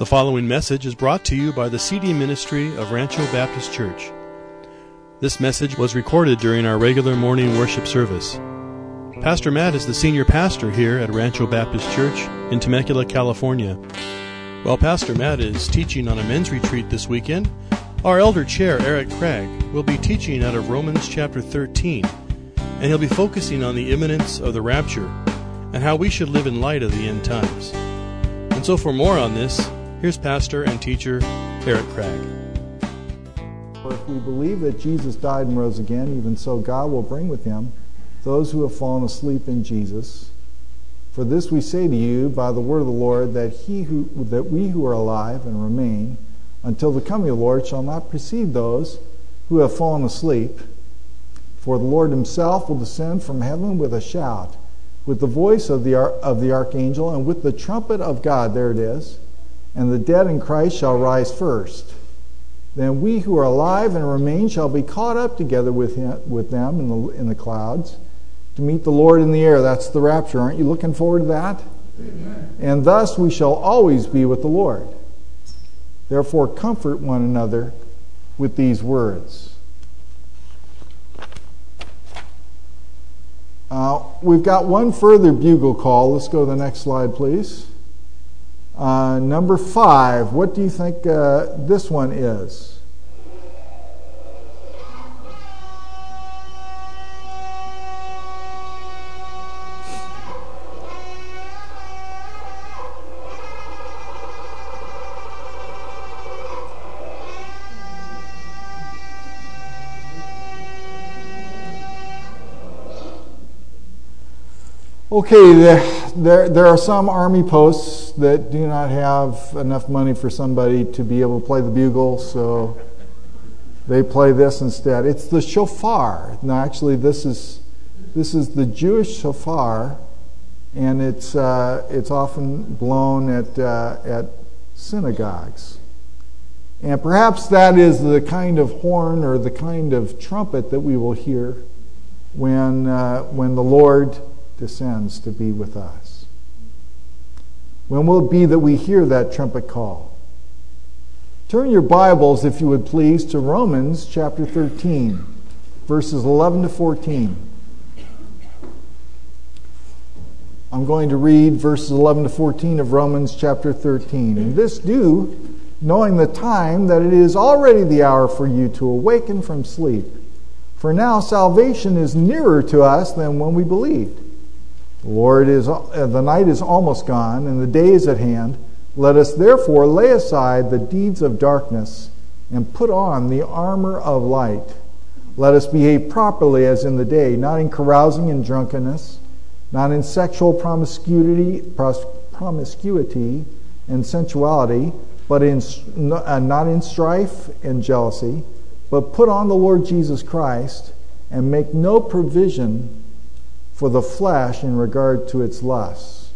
The following message is brought to you by the CD ministry of Rancho Baptist Church. This message was recorded during our regular morning worship service. Pastor Matt is the senior pastor here at Rancho Baptist Church in Temecula, California. While Pastor Matt is teaching on a men's retreat this weekend, our elder chair, Eric Craig, will be teaching out of Romans chapter 13, and he'll be focusing on the imminence of the rapture and how we should live in light of the end times. And so, for more on this, here's pastor and teacher Eric Craig. For if we believe that Jesus died and rose again, even so God will bring with him those who have fallen asleep in Jesus. For this we say to you by the word of the Lord, that he who that we who are alive and remain until the coming of the Lord shall not precede those who have fallen asleep. For the Lord himself will descend from heaven with a shout, with the voice of the, of the archangel, and with the trumpet of God. There it is. And the dead in Christ shall rise first. Then we who are alive and remain shall be caught up together with, him, with them in the, in the clouds to meet the Lord in the air. That's the rapture. Aren't you looking forward to that? Amen. And thus we shall always be with the Lord. Therefore, comfort one another with these words. Uh, we've got one further bugle call. Let's go to the next slide, please. Uh, number five, what do you think uh, this one is? Okay, there, there, there, are some army posts that do not have enough money for somebody to be able to play the bugle, so they play this instead. It's the shofar. Now, actually, this is, this is the Jewish shofar, and it's, uh, it's often blown at, uh, at synagogues. And perhaps that is the kind of horn or the kind of trumpet that we will hear when, uh, when the Lord descends to be with us? When will it be that we hear that trumpet call? Turn your Bibles, if you would please, to Romans chapter 13, verses 11 to 14. I'm going to read verses 11 to 14 of Romans chapter 13. And this do, knowing the time that it is already the hour for you to awaken from sleep. For now salvation is nearer to us than when we believed. Lord, is, uh, the night is almost gone, and the day is at hand. Let us therefore lay aside the deeds of darkness and put on the armor of light. Let us behave properly as in the day, not in carousing and drunkenness, not in sexual promiscuity, promiscuity and sensuality, but in, uh, not in strife and jealousy, but put on the Lord Jesus Christ and make no provision for the flesh in regard to its lusts.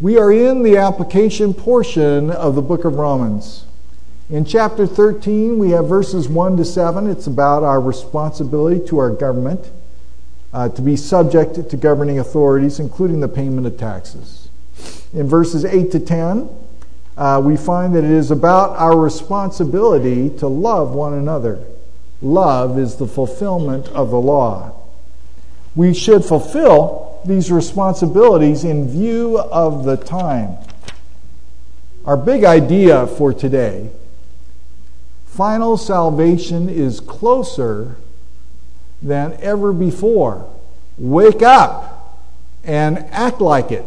We are in the application portion of the book of Romans. In chapter 13, we have verses 1 to 7. It's about our responsibility to our government uh, to be subject to governing authorities, including the payment of taxes. In verses 8 to 10, uh, we find that it is about our responsibility to love one another. Love is the fulfillment of the law. We should fulfill these responsibilities in view of the time. Our big idea for today final salvation is closer than ever before. Wake up and act like it.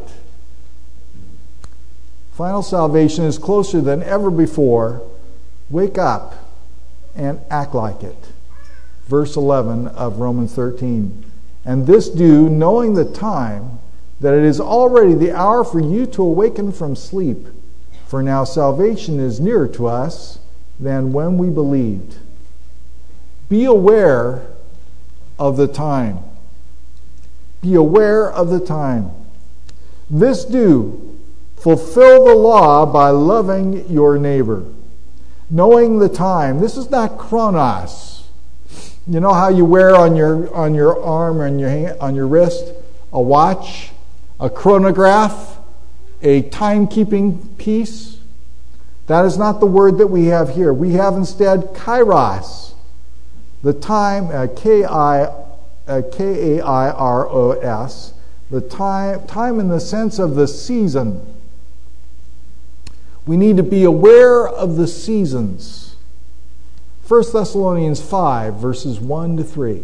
Final salvation is closer than ever before. Wake up and act like it. Verse 11 of Romans 13. And this do, knowing the time, that it is already the hour for you to awaken from sleep. For now salvation is nearer to us than when we believed. Be aware of the time. Be aware of the time. This do, fulfill the law by loving your neighbor. Knowing the time. This is not chronos. You know how you wear on your on your arm on your hand, on your wrist a watch, a chronograph, a timekeeping piece. That is not the word that we have here. We have instead kairos, the time, uh, K-I, uh, K-A-I-R-O-S, the time, time in the sense of the season. We need to be aware of the seasons. 1 Thessalonians 5, verses 1 to 3.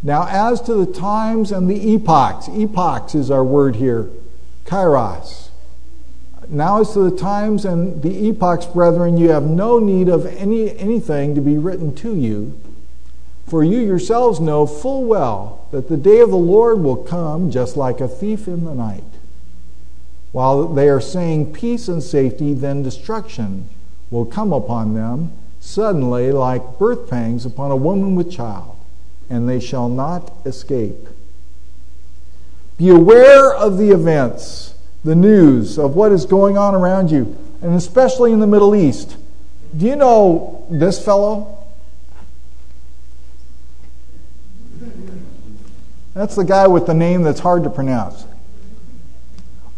Now, as to the times and the epochs, epochs is our word here, kairos. Now, as to the times and the epochs, brethren, you have no need of any, anything to be written to you, for you yourselves know full well that the day of the Lord will come just like a thief in the night. While they are saying peace and safety, then destruction will come upon them suddenly like birth pangs upon a woman with child and they shall not escape. Be aware of the events, the news of what is going on around you, and especially in the Middle East. Do you know this fellow? That's the guy with the name that's hard to pronounce.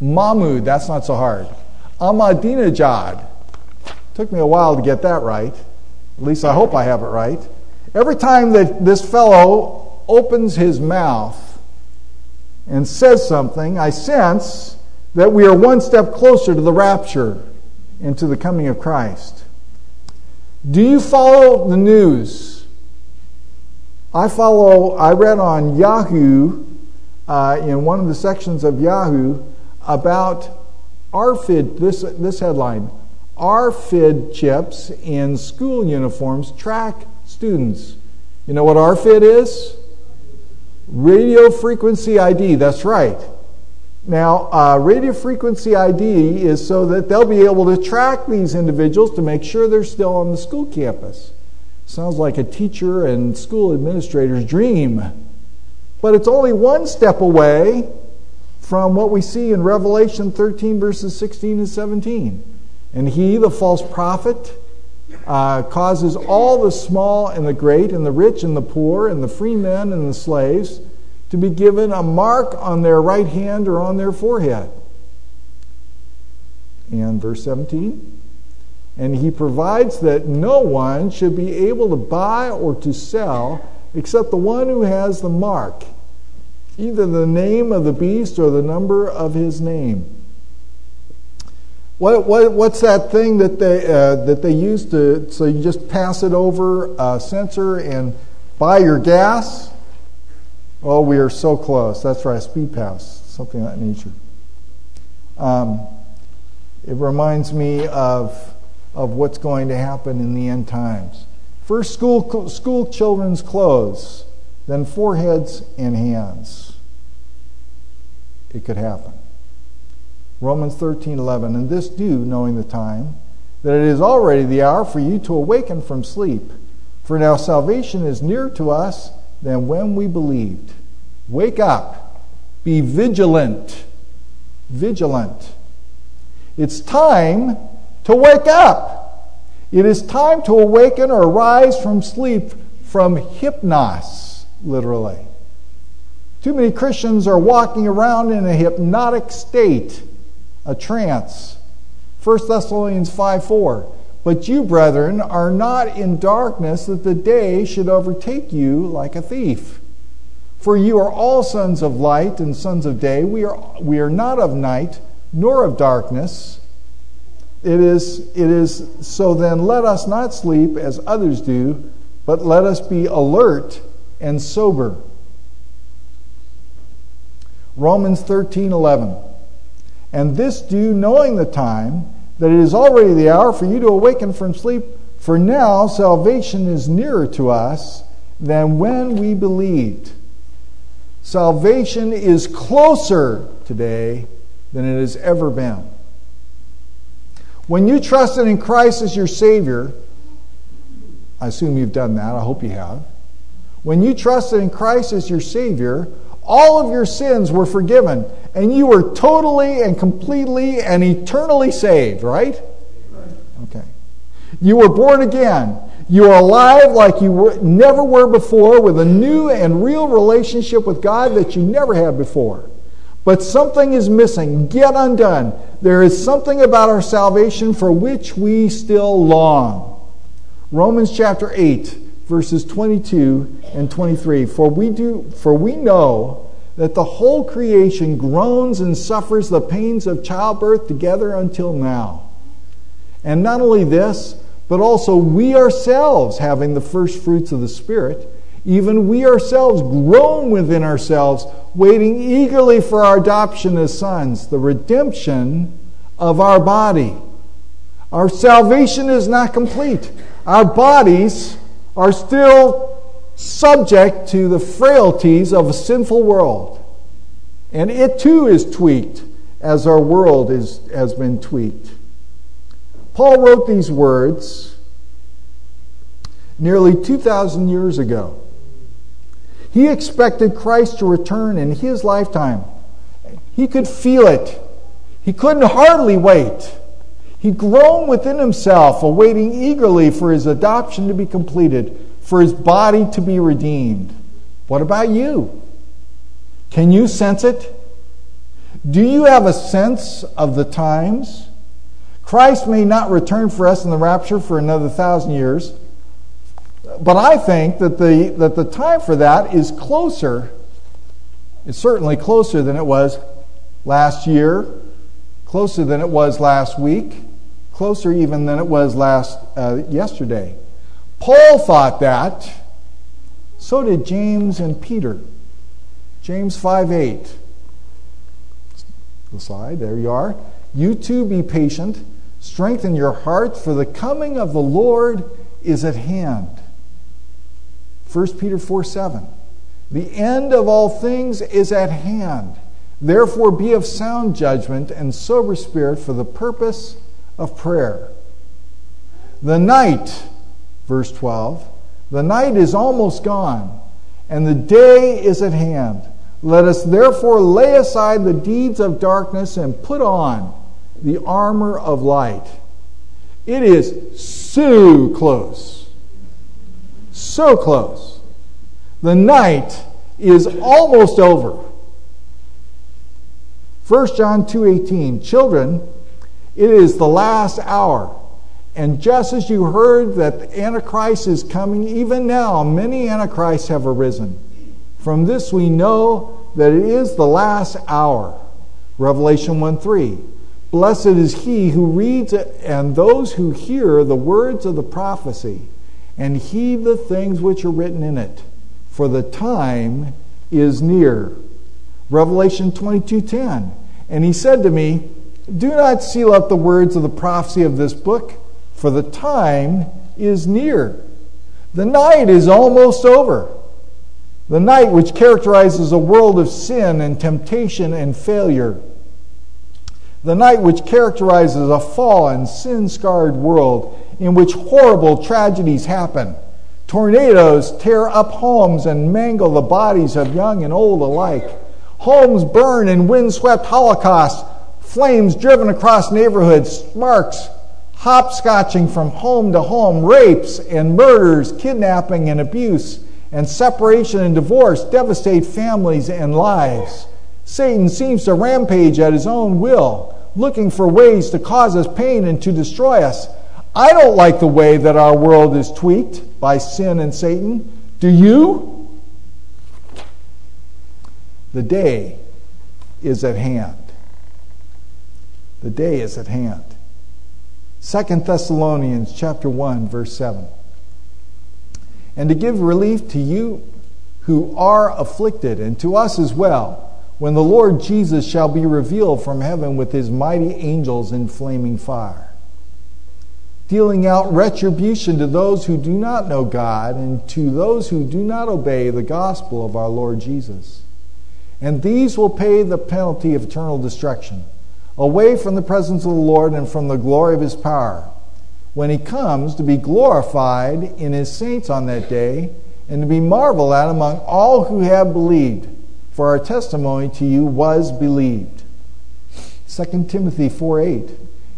Mahmoud, that's not so hard. Ahmadinejad. Took me a while to get that right. At least I hope I have it right. Every time that this fellow opens his mouth and says something, I sense that we are one step closer to the rapture and to the coming of Christ. Do you follow the news? I follow, I read on Yahoo, uh, in one of the sections of Yahoo, about RFID, this, this headline RFID chips in school uniforms track students. You know what RFID is? Radio frequency ID, that's right. Now, uh, radio frequency ID is so that they'll be able to track these individuals to make sure they're still on the school campus. Sounds like a teacher and school administrator's dream. But it's only one step away from what we see in Revelation 13, verses 16 and 17. And he, the false prophet, uh, causes all the small and the great, and the rich and the poor, and the free men and the slaves to be given a mark on their right hand or on their forehead. And verse 17. And he provides that no one should be able to buy or to sell except the one who has the mark, either the name of the beast or the number of his name. What, what, what's that thing that they, uh, that they use to, so you just pass it over a sensor and buy your gas? Oh, we are so close. That's right, Speedpass, something of that nature. Um, it reminds me of, of what's going to happen in the end times. First, school, school children's clothes, then foreheads and hands. It could happen. Romans 13:11, and this do, knowing the time, that it is already the hour for you to awaken from sleep. For now salvation is nearer to us than when we believed. Wake up. Be vigilant. Vigilant. It's time to wake up. It is time to awaken or rise from sleep, from hypnos, literally. Too many Christians are walking around in a hypnotic state a trance. 1 Thessalonians 5 4. But you, brethren, are not in darkness that the day should overtake you like a thief. For you are all sons of light and sons of day. We are, we are not of night nor of darkness. It is, it is so then let us not sleep as others do, but let us be alert and sober. Romans 13 11. And this do knowing the time, that it is already the hour for you to awaken from sleep. For now salvation is nearer to us than when we believed. Salvation is closer today than it has ever been. When you trusted in Christ as your Savior, I assume you've done that, I hope you have. When you trusted in Christ as your Savior, all of your sins were forgiven, and you were totally and completely and eternally saved, right? Okay. You were born again. You are alive like you were, never were before with a new and real relationship with God that you never had before. But something is missing. Get undone. There is something about our salvation for which we still long. Romans chapter 8, verses 22 and 23. For we do for we know that the whole creation groans and suffers the pains of childbirth together until now. And not only this, but also we ourselves having the first fruits of the spirit even we ourselves groan within ourselves, waiting eagerly for our adoption as sons, the redemption of our body. Our salvation is not complete. Our bodies are still subject to the frailties of a sinful world. And it too is tweaked as our world is, has been tweaked. Paul wrote these words nearly 2,000 years ago. He expected Christ to return in his lifetime. He could feel it. He couldn't hardly wait. He groaned within himself, awaiting eagerly for his adoption to be completed, for his body to be redeemed. What about you? Can you sense it? Do you have a sense of the times? Christ may not return for us in the rapture for another thousand years. But I think that the, that the time for that is closer, it's certainly closer than it was last year, closer than it was last week, closer even than it was last uh, yesterday. Paul thought that. So did James and Peter. James 5 8. The slide, there you are. You too be patient, strengthen your heart, for the coming of the Lord is at hand. 1 Peter 4 7. The end of all things is at hand. Therefore, be of sound judgment and sober spirit for the purpose of prayer. The night, verse 12, the night is almost gone, and the day is at hand. Let us therefore lay aside the deeds of darkness and put on the armor of light. It is so close so close. The night is almost over. 1 John 2:18 Children, it is the last hour. And just as you heard that the Antichrist is coming, even now many Antichrists have arisen. From this we know that it is the last hour. Revelation 1 3. Blessed is he who reads and those who hear the words of the prophecy and heed the things which are written in it, for the time is near. Revelation 22:10. And he said to me, Do not seal up the words of the prophecy of this book, for the time is near. The night is almost over. The night which characterizes a world of sin and temptation and failure. The night which characterizes a fallen, sin scarred world in which horrible tragedies happen. Tornadoes tear up homes and mangle the bodies of young and old alike. Homes burn in windswept holocausts, flames driven across neighborhoods, sparks hopscotching from home to home, rapes and murders, kidnapping and abuse, and separation and divorce devastate families and lives. Satan seems to rampage at his own will, looking for ways to cause us pain and to destroy us. I don't like the way that our world is tweaked by sin and Satan. Do you? The day is at hand. The day is at hand. Second Thessalonians chapter 1 verse 7. And to give relief to you who are afflicted and to us as well when the Lord Jesus shall be revealed from heaven with his mighty angels in flaming fire dealing out retribution to those who do not know God and to those who do not obey the gospel of our Lord Jesus. And these will pay the penalty of eternal destruction, away from the presence of the Lord and from the glory of his power, when he comes to be glorified in his saints on that day and to be marveled at among all who have believed. For our testimony to you was believed. 2 Timothy 4 8.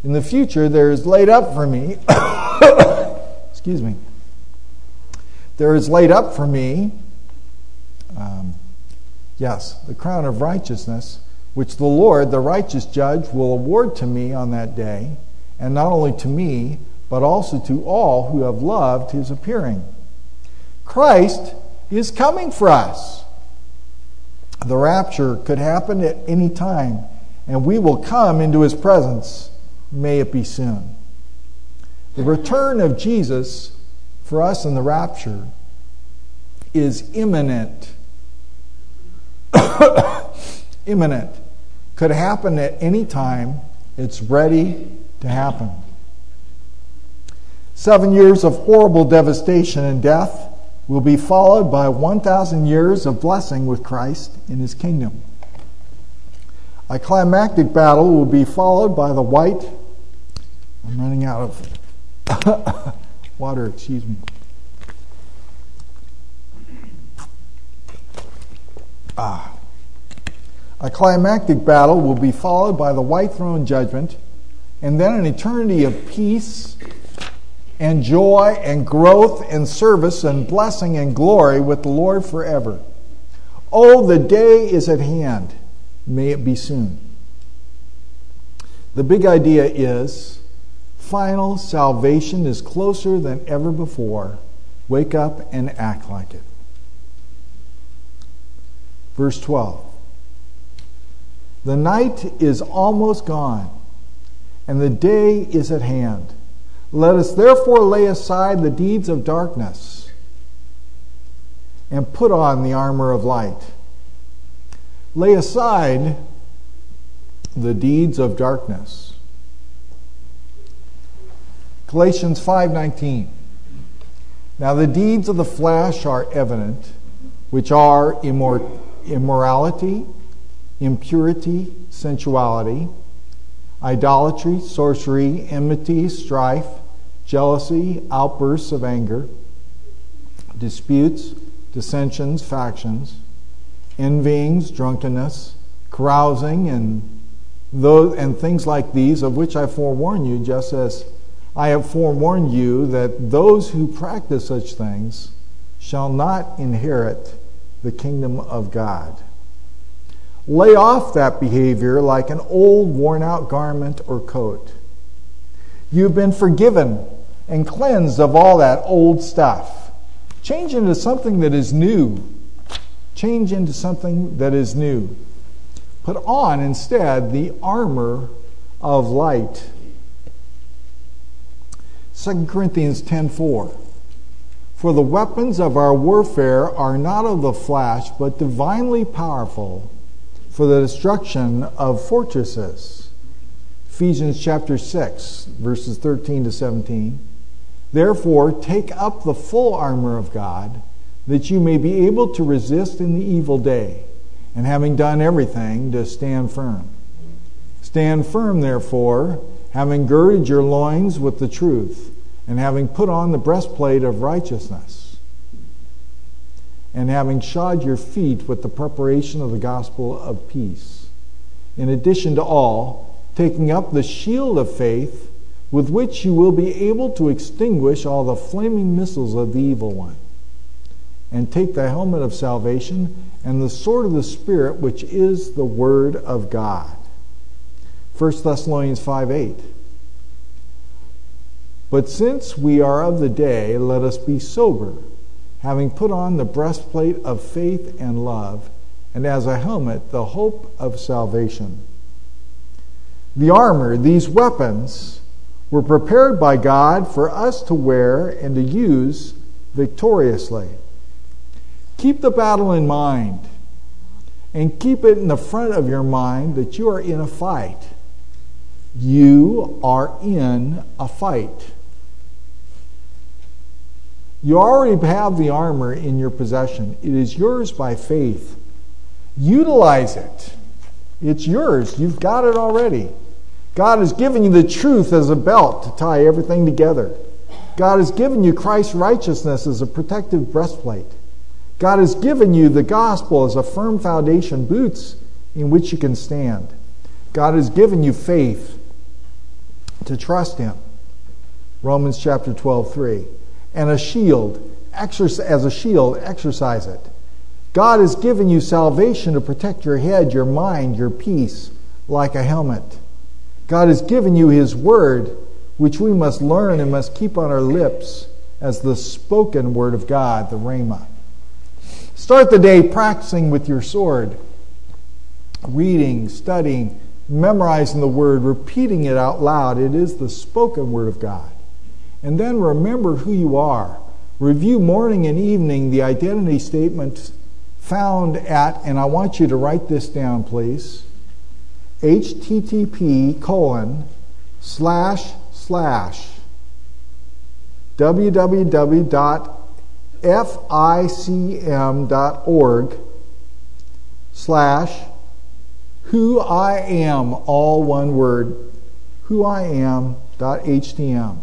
In the future, there is laid up for me, excuse me, there is laid up for me, um, yes, the crown of righteousness, which the Lord, the righteous judge, will award to me on that day, and not only to me, but also to all who have loved his appearing. Christ is coming for us. The rapture could happen at any time, and we will come into his presence. May it be soon. The return of Jesus for us in the rapture is imminent. imminent. Could happen at any time. It's ready to happen. Seven years of horrible devastation and death will be followed by 1,000 years of blessing with Christ in his kingdom. A climactic battle will be followed by the white. I'm running out of water, excuse me. Ah. A climactic battle will be followed by the white throne judgment, and then an eternity of peace and joy and growth and service and blessing and glory with the Lord forever. Oh, the day is at hand. May it be soon. The big idea is final salvation is closer than ever before. Wake up and act like it. Verse 12. The night is almost gone, and the day is at hand. Let us therefore lay aside the deeds of darkness and put on the armor of light. Lay aside the deeds of darkness. Galatians 5:19 Now the deeds of the flesh are evident, which are immor- immorality, impurity, sensuality, idolatry, sorcery, enmity, strife, jealousy, outbursts of anger, disputes, dissensions, factions, envyings, drunkenness, carousing, and those and things like these, of which I forewarn you, just as I have forewarned you that those who practice such things shall not inherit the kingdom of God. Lay off that behavior like an old worn out garment or coat. You've been forgiven and cleansed of all that old stuff. Change into something that is new. Change into something that is new. Put on instead the armor of light. 2 Corinthians 10:4 For the weapons of our warfare are not of the flesh but divinely powerful for the destruction of fortresses. Ephesians chapter 6, verses 13 to 17. Therefore, take up the full armor of God, that you may be able to resist in the evil day, and having done everything, to stand firm. Stand firm, therefore, having girded your loins with the truth, and having put on the breastplate of righteousness and having shod your feet with the preparation of the gospel of peace. In addition to all, taking up the shield of faith, with which you will be able to extinguish all the flaming missiles of the evil one. And take the helmet of salvation and the sword of the Spirit, which is the Word of God. 1 Thessalonians 5 8. But since we are of the day, let us be sober having put on the breastplate of faith and love, and as a helmet, the hope of salvation. The armor, these weapons, were prepared by God for us to wear and to use victoriously. Keep the battle in mind and keep it in the front of your mind that you are in a fight. You are in a fight. You already have the armor in your possession. It is yours by faith. Utilize it. It's yours. You've got it already. God has given you the truth as a belt to tie everything together. God has given you Christ's righteousness as a protective breastplate. God has given you the gospel as a firm foundation, boots in which you can stand. God has given you faith to trust Him. Romans chapter 12, 3 and a shield. Exercise, as a shield, exercise it. God has given you salvation to protect your head, your mind, your peace, like a helmet. God has given you His Word, which we must learn and must keep on our lips as the spoken Word of God, the Rhema. Start the day practicing with your sword, reading, studying, memorizing the Word, repeating it out loud. It is the spoken Word of God. And then remember who you are. Review morning and evening the identity statement found at, and I want you to write this down, please, http colon slash slash www.ficm.org slash who I am, all one word, who I am .htm.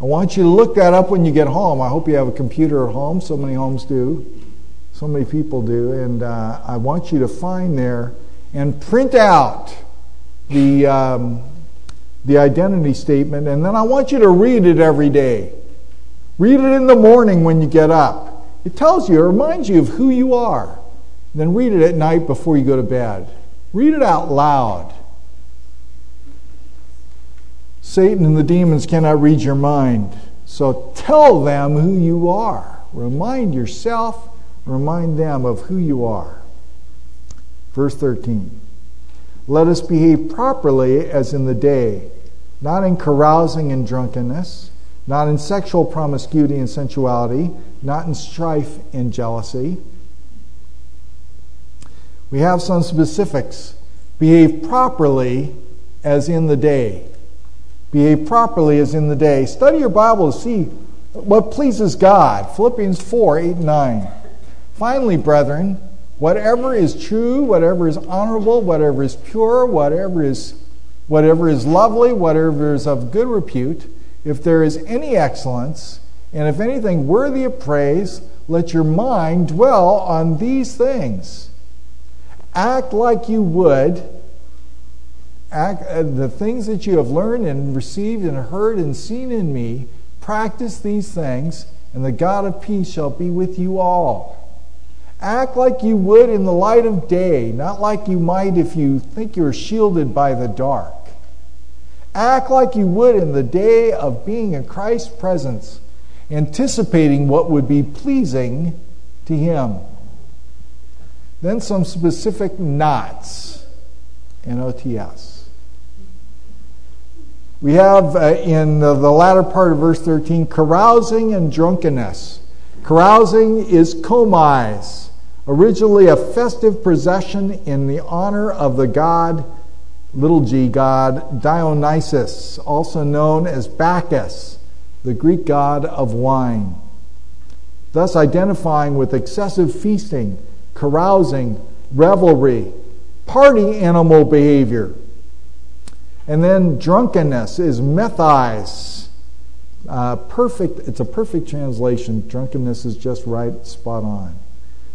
I want you to look that up when you get home. I hope you have a computer at home. So many homes do. So many people do. And uh, I want you to find there and print out the, um, the identity statement. And then I want you to read it every day. Read it in the morning when you get up. It tells you, it reminds you of who you are. Then read it at night before you go to bed. Read it out loud. Satan and the demons cannot read your mind. So tell them who you are. Remind yourself, remind them of who you are. Verse 13 Let us behave properly as in the day, not in carousing and drunkenness, not in sexual promiscuity and sensuality, not in strife and jealousy. We have some specifics. Behave properly as in the day. Behave properly as in the day. Study your Bible to see what pleases God. Philippians 4 8 and 9. Finally, brethren, whatever is true, whatever is honorable, whatever is pure, whatever is, whatever is lovely, whatever is of good repute, if there is any excellence, and if anything worthy of praise, let your mind dwell on these things. Act like you would Uh, the things that you have learned and received and heard and seen in me, practice these things, and the God of peace shall be with you all. Act like you would in the light of day, not like you might if you think you're shielded by the dark. Act like you would in the day of being in Christ's presence, anticipating what would be pleasing to Him. Then some specific knots, N O T S. We have uh, in the, the latter part of verse 13 carousing and drunkenness. Carousing is komais, originally a festive procession in the honor of the god, little g god, Dionysus, also known as Bacchus, the Greek god of wine. Thus identifying with excessive feasting, carousing, revelry, party animal behavior and then drunkenness is methais. Uh, perfect, it's a perfect translation. Drunkenness is just right, spot on.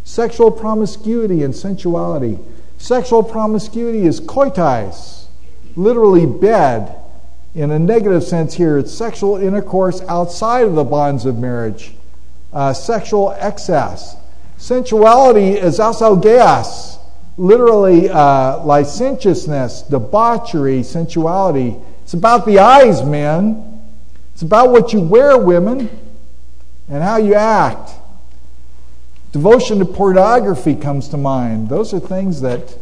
Sexual promiscuity and sensuality. Sexual promiscuity is koitais, literally bed. In a negative sense here, it's sexual intercourse outside of the bonds of marriage. Uh, sexual excess. Sensuality is asalgeas, literally uh, licentiousness, debauchery, sensuality. It's about the eyes, men. It's about what you wear, women, and how you act. Devotion to pornography comes to mind. Those are things that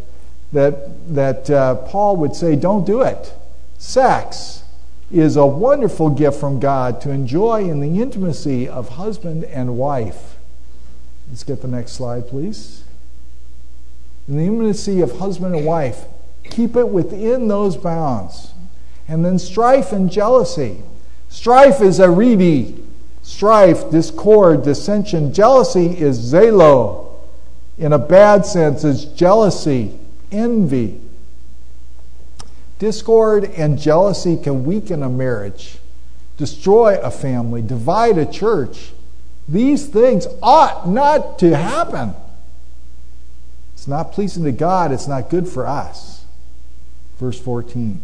that that uh, Paul would say, don't do it. Sex is a wonderful gift from God to enjoy in the intimacy of husband and wife. Let's get the next slide, please the intimacy of husband and wife. Keep it within those bounds. And then strife and jealousy. Strife is a aridi. Strife, discord, dissension. Jealousy is zelo. In a bad sense, is jealousy, envy. Discord and jealousy can weaken a marriage, destroy a family, divide a church. These things ought not to happen. It's not pleasing to God, it's not good for us. Verse 14.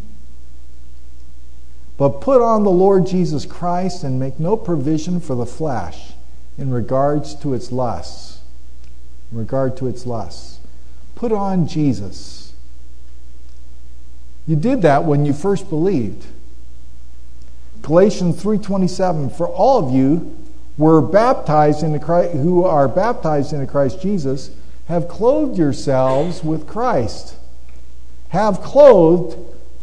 But put on the Lord Jesus Christ and make no provision for the flesh in regards to its lusts. in regard to its lusts. Put on Jesus. You did that when you first believed. Galatians 3:27 For all of you were baptized into Christ, who are baptized into Christ Jesus have clothed yourselves with Christ. Have clothed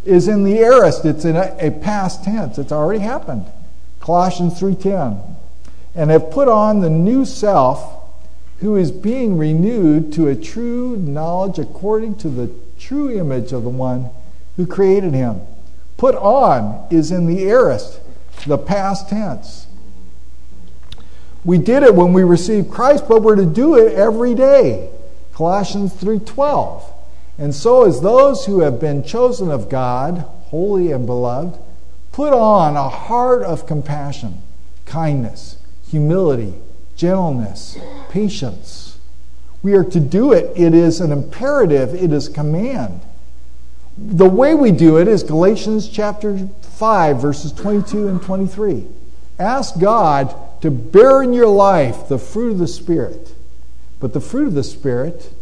is in the aorist, it's in a, a past tense. It's already happened. Colossians 3:10. And have put on the new self who is being renewed to a true knowledge according to the true image of the one who created him. Put on is in the aorist, the past tense. We did it when we received Christ, but we're to do it every day. Colossians 3:12. And so as those who have been chosen of God, holy and beloved, put on a heart of compassion, kindness, humility, gentleness, patience. We are to do it. It is an imperative, it is command. The way we do it is Galatians chapter 5, verses 22 and 23. Ask God to bear in your life the fruit of the Spirit. But the fruit of the Spirit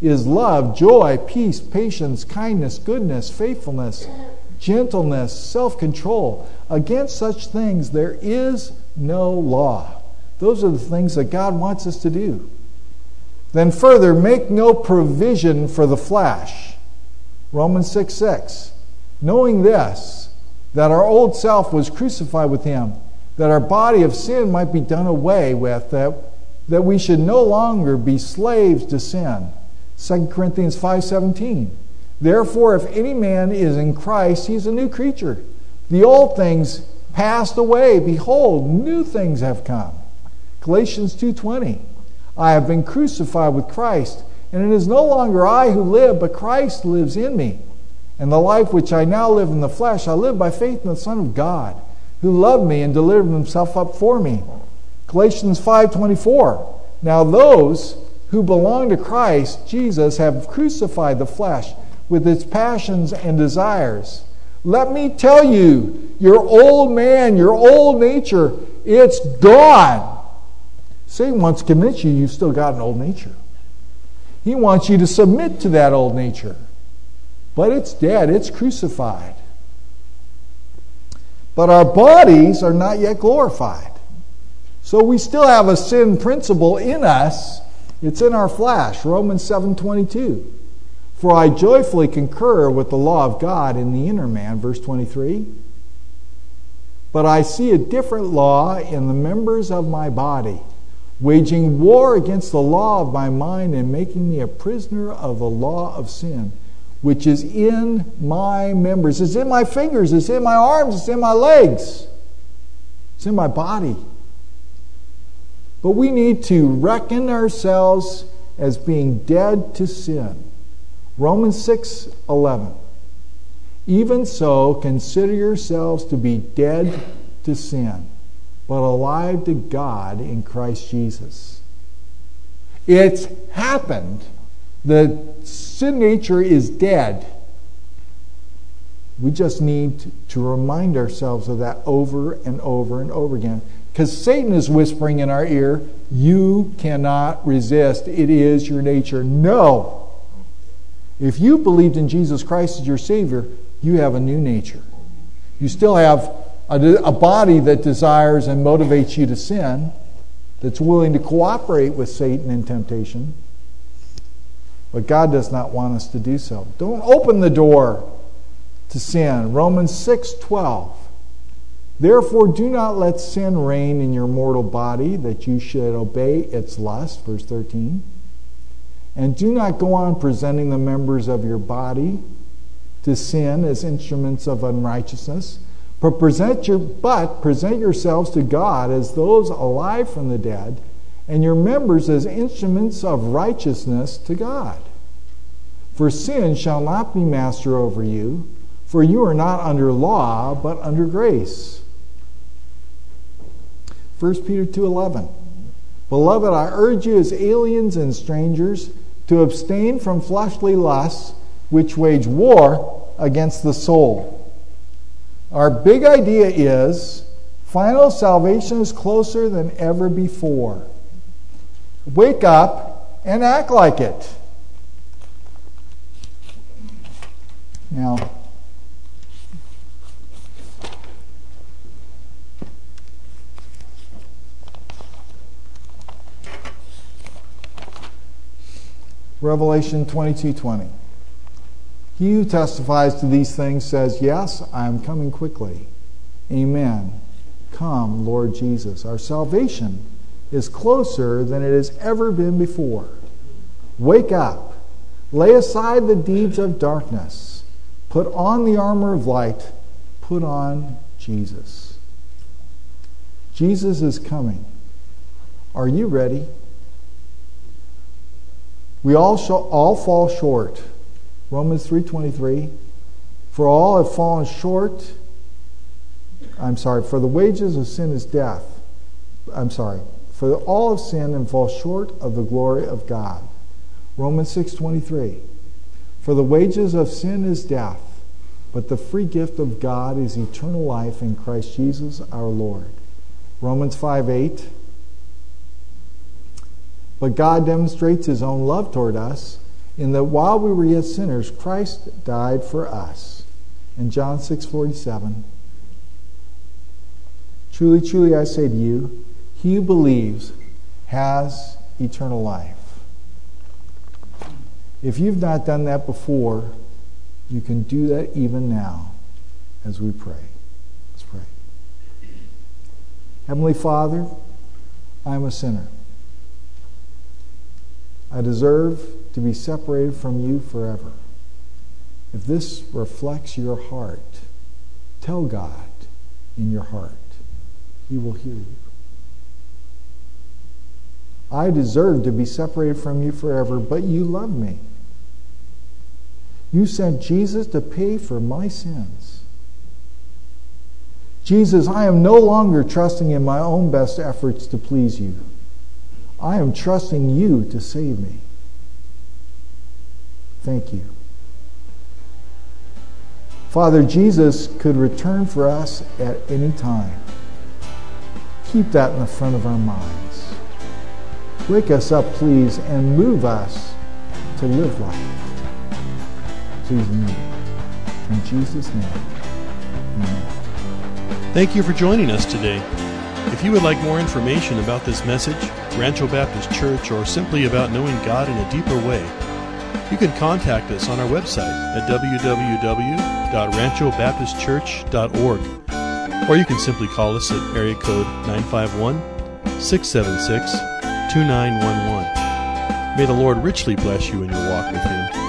is love, joy, peace, patience, kindness, goodness, faithfulness, gentleness, self control. Against such things there is no law. Those are the things that God wants us to do. Then, further, make no provision for the flesh. Romans 6 6. Knowing this, that our old self was crucified with him, that our body of sin might be done away with, that, that we should no longer be slaves to sin. 2 Corinthians 5:17. Therefore if any man is in Christ, he is a new creature. The old things passed away, behold, new things have come. Galatians 2:20. I have been crucified with Christ, and it is no longer I who live, but Christ lives in me. And the life which I now live in the flesh, I live by faith in the Son of God, who loved me and delivered himself up for me. Galatians 5:24. Now those who belong to Christ Jesus have crucified the flesh with its passions and desires. Let me tell you, your old man, your old nature, it's gone. Satan wants to convince you you've still got an old nature. He wants you to submit to that old nature. But it's dead, it's crucified. But our bodies are not yet glorified. So we still have a sin principle in us. It's in our flesh, Romans 7:22. For I joyfully concur with the law of God in the inner man, verse 23. But I see a different law in the members of my body waging war against the law of my mind and making me a prisoner of the law of sin, which is in my members. It's in my fingers, it's in my arms, it's in my legs, it's in my body. But we need to reckon ourselves as being dead to sin. Romans 6 11. Even so, consider yourselves to be dead to sin but alive to God in Christ Jesus. It's happened. The sin nature is dead. We just need to remind ourselves of that over and over and over again. Because Satan is whispering in our ear, you cannot resist. It is your nature. No. If you believed in Jesus Christ as your Savior, you have a new nature. You still have a, a body that desires and motivates you to sin, that's willing to cooperate with Satan in temptation. But God does not want us to do so. Don't open the door to sin. Romans 6:12. Therefore do not let sin reign in your mortal body that you should obey its lust, verse 13. And do not go on presenting the members of your body to sin as instruments of unrighteousness but present, your, but present yourselves to God as those alive from the dead, and your members as instruments of righteousness to God. For sin shall not be master over you, for you are not under law, but under grace. 1 Peter 2:11 Beloved, I urge you as aliens and strangers to abstain from fleshly lusts which wage war against the soul. Our big idea is final salvation is closer than ever before. Wake up and act like it. Now, Revelation 22:20. He who testifies to these things says, "Yes, I am coming quickly." Amen. Come, Lord Jesus. Our salvation is closer than it has ever been before. Wake up. Lay aside the deeds of darkness. Put on the armor of light. Put on Jesus. Jesus is coming. Are you ready? We all all fall short. Romans 3:23 For all have fallen short. I'm sorry, for the wages of sin is death. I'm sorry. For all have sinned and fall short of the glory of God. Romans 6:23 For the wages of sin is death, but the free gift of God is eternal life in Christ Jesus our Lord. Romans 5:8 But God demonstrates his own love toward us in that while we were yet sinners Christ died for us. In John 6:47 Truly truly I say to you he who believes has eternal life. If you've not done that before, you can do that even now as we pray. Let's pray. Heavenly Father, I am a sinner. I deserve to be separated from you forever. If this reflects your heart, tell God in your heart. He will hear you. I deserve to be separated from you forever, but you love me. You sent Jesus to pay for my sins. Jesus, I am no longer trusting in my own best efforts to please you. I am trusting you to save me. Thank you. Father, Jesus could return for us at any time. Keep that in the front of our minds. Wake us up, please, and move us to live life. Please move. In Jesus' name, amen. Thank you for joining us today. If you would like more information about this message, Rancho Baptist Church, or simply about knowing God in a deeper way, you can contact us on our website at www.ranchobaptistchurch.org, or you can simply call us at area code 951 676 2911. May the Lord richly bless you in your walk with Him.